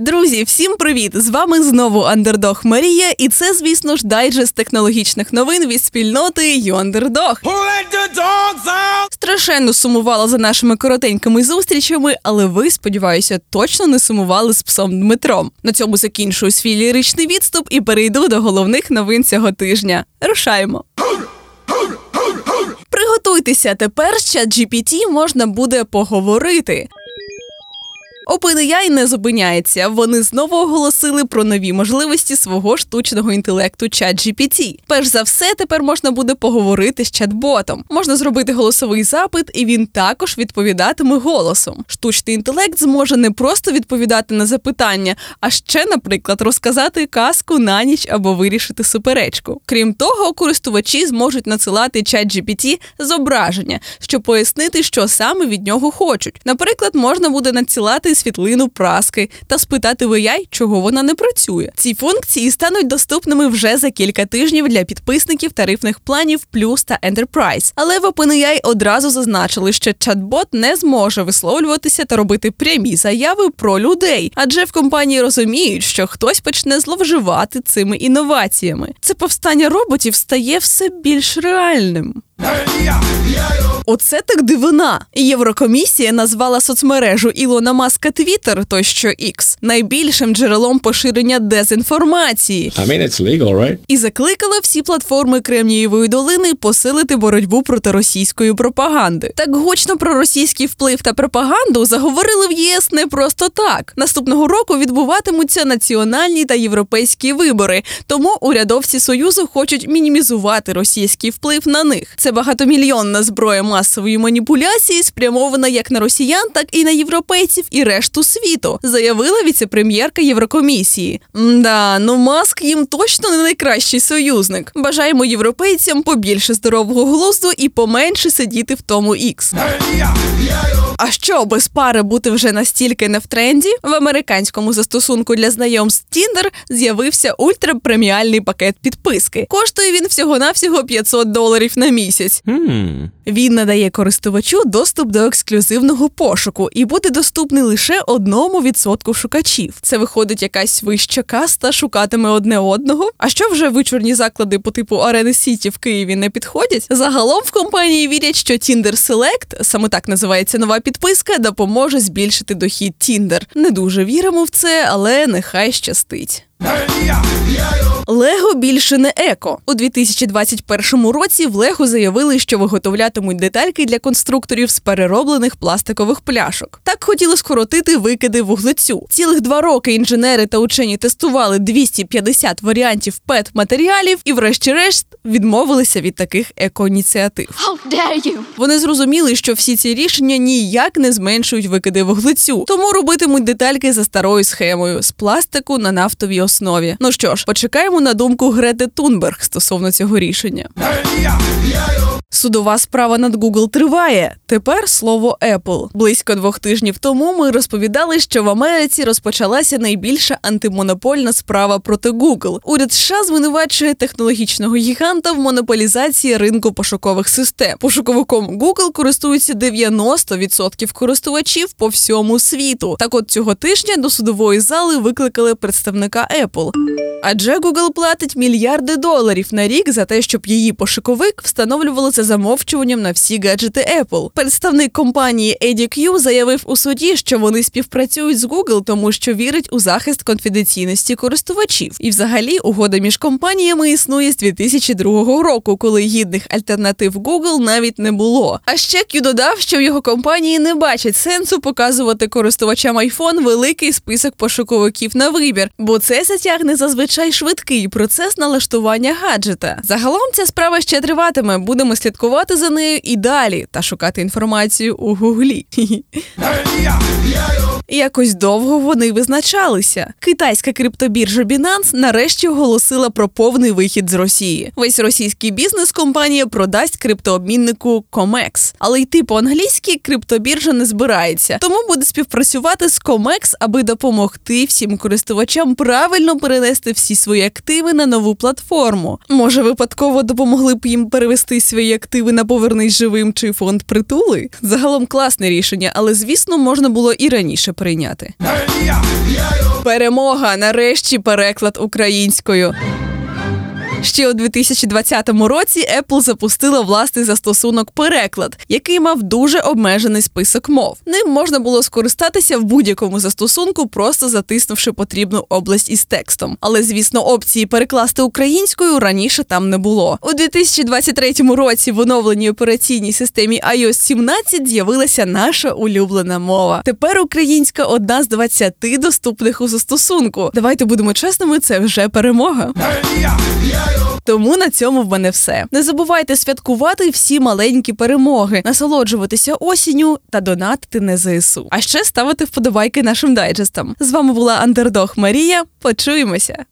Друзі, всім привіт! З вами знову Андердог Марія, і це, звісно ж, дайджест технологічних новин від спільноти Юандердог. Страшенно сумувала за нашими коротенькими зустрічами, але ви, сподіваюся, точно не сумували з псом Дмитром. На цьому закінчую свій ліричний відступ і перейду до головних новин цього тижня. Рушаємо. Приготуйтеся, тепер з ChatGPT можна буде поговорити. OpenAI не зупиняється. Вони знову оголосили про нові можливості свого штучного інтелекту ChatGPT. Перш за все, тепер можна буде поговорити з чат-ботом. Можна зробити голосовий запит, і він також відповідатиме голосом. Штучний інтелект зможе не просто відповідати на запитання, а ще, наприклад, розказати казку на ніч або вирішити суперечку. Крім того, користувачі зможуть надсилати ChatGPT зображення, щоб пояснити, що саме від нього хочуть. Наприклад, можна буде надсилати світлину праски та спитати в чого вона не працює. Ці функції стануть доступними вже за кілька тижнів для підписників тарифних планів Plus та Enterprise. Але в OpenAI одразу зазначили, що чат-бот не зможе висловлюватися та робити прямі заяви про людей, адже в компанії розуміють, що хтось почне зловживати цими інноваціями. Це повстання роботів стає все більш реальним. Оце так дивина. Єврокомісія назвала соцмережу Ілона Маска Twitter, той що X, найбільшим джерелом поширення дезінформації. I mean, it's legal, right? І закликала всі платформи Кремнієвої долини посилити боротьбу проти російської пропаганди. Так гучно про російський вплив та пропаганду заговорили в ЄС не просто так. Наступного року відбуватимуться національні та європейські вибори, тому урядовці союзу хочуть мінімізувати російський вплив на них. Це багатомільйонна зброя масової маніпуляції, спрямована як на росіян, так і на європейців і решту світу, заявила віцепрем'єрка Єврокомісії. Мда, ну маск їм точно не найкращий союзник. Бажаємо європейцям побільше здорового глузду і поменше сидіти в тому ікс. А що без пари бути вже настільки не в тренді? В американському застосунку для знайомств Tinder з'явився ультрапреміальний пакет підписки. Коштує він всього-навсього 500 доларів на місяць. Hmm. Він надає користувачу доступ до ексклюзивного пошуку і буде доступний лише одному відсотку шукачів. Це виходить якась вища каста, шукатиме одне одного. А що вже вичурні заклади по типу Арени Сіті в Києві не підходять? Загалом в компанії вірять, що Tinder Select, саме так називається нова підписка, допоможе збільшити дохід Tinder. Не дуже віримо в це, але нехай щастить. Лего більше не еко. У 2021 році в Лего заявили, що виготовлятимуть детальки для конструкторів з перероблених пластикових пляшок. Так хотіли скоротити викиди вуглецю. Цілих два роки інженери та учені тестували 250 варіантів пет матеріалів і, врешті-решт, відмовилися від таких екоініціатив. How dare you! Вони зрозуміли, що всі ці рішення ніяк не зменшують викиди вуглецю, тому робитимуть детальки за старою схемою з пластику на нафтовій основі. Ну що ж, почекаємо на думку Грети Тунберг стосовно цього рішення. Судова справа над Google триває. Тепер слово Apple. Близько двох тижнів тому ми розповідали, що в Америці розпочалася найбільша антимонопольна справа проти Google. Уряд США звинувачує технологічного гіганта в монополізації ринку пошукових систем. Пошуковиком Google користуються 90% користувачів по всьому світу. Так, от цього тижня до судової зали викликали представника Apple. Адже Google платить мільярди доларів на рік за те, щоб її пошуковик встановлювали за замовчуванням на всі гаджети Apple. Представник компанії ADQ заявив у суді, що вони співпрацюють з Google, тому що вірить у захист конфіденційності користувачів. І, взагалі, угода між компаніями існує з 2002 року, коли гідних альтернатив Google навіть не було. А ще Q додав, що в його компанії не бачать сенсу показувати користувачам iPhone великий список пошуковиків на вибір, бо це затягне зазвичай швидкий процес налаштування гаджета. Загалом ця справа ще триватиме. Будемо слідкувати за нею і далі та шукати інформацію у гуглі. Якось довго вони визначалися. Китайська криптобіржа Binance нарешті оголосила про повний вихід з Росії. Весь російський бізнес компанія продасть криптообміннику COMEX. Але йти по-англійськи криптобіржа не збирається, тому буде співпрацювати з COMEX, аби допомогти всім користувачам правильно перенести всі свої активи на нову платформу. Може, випадково допомогли б їм перевести свої активи на повернись живим чи фонд притули? Загалом класне рішення, але звісно можна було і раніше прийняти. Перемога! Нарешті переклад українською. Ще у 2020 році Apple запустила власний застосунок переклад, який мав дуже обмежений список мов. Ним можна було скористатися в будь-якому застосунку, просто затиснувши потрібну область із текстом. Але звісно, опції перекласти українською раніше там не було. У 2023 році в оновленій операційній системі iOS 17 з'явилася наша улюблена мова. Тепер українська одна з 20 доступних у застосунку. Давайте будемо чесними, це вже перемога. Тому на цьому в мене все. Не забувайте святкувати всі маленькі перемоги, насолоджуватися осінню та донатити на ЗСУ. А ще ставити вподобайки нашим дайджестам. З вами була Андердог Марія. Почуємося.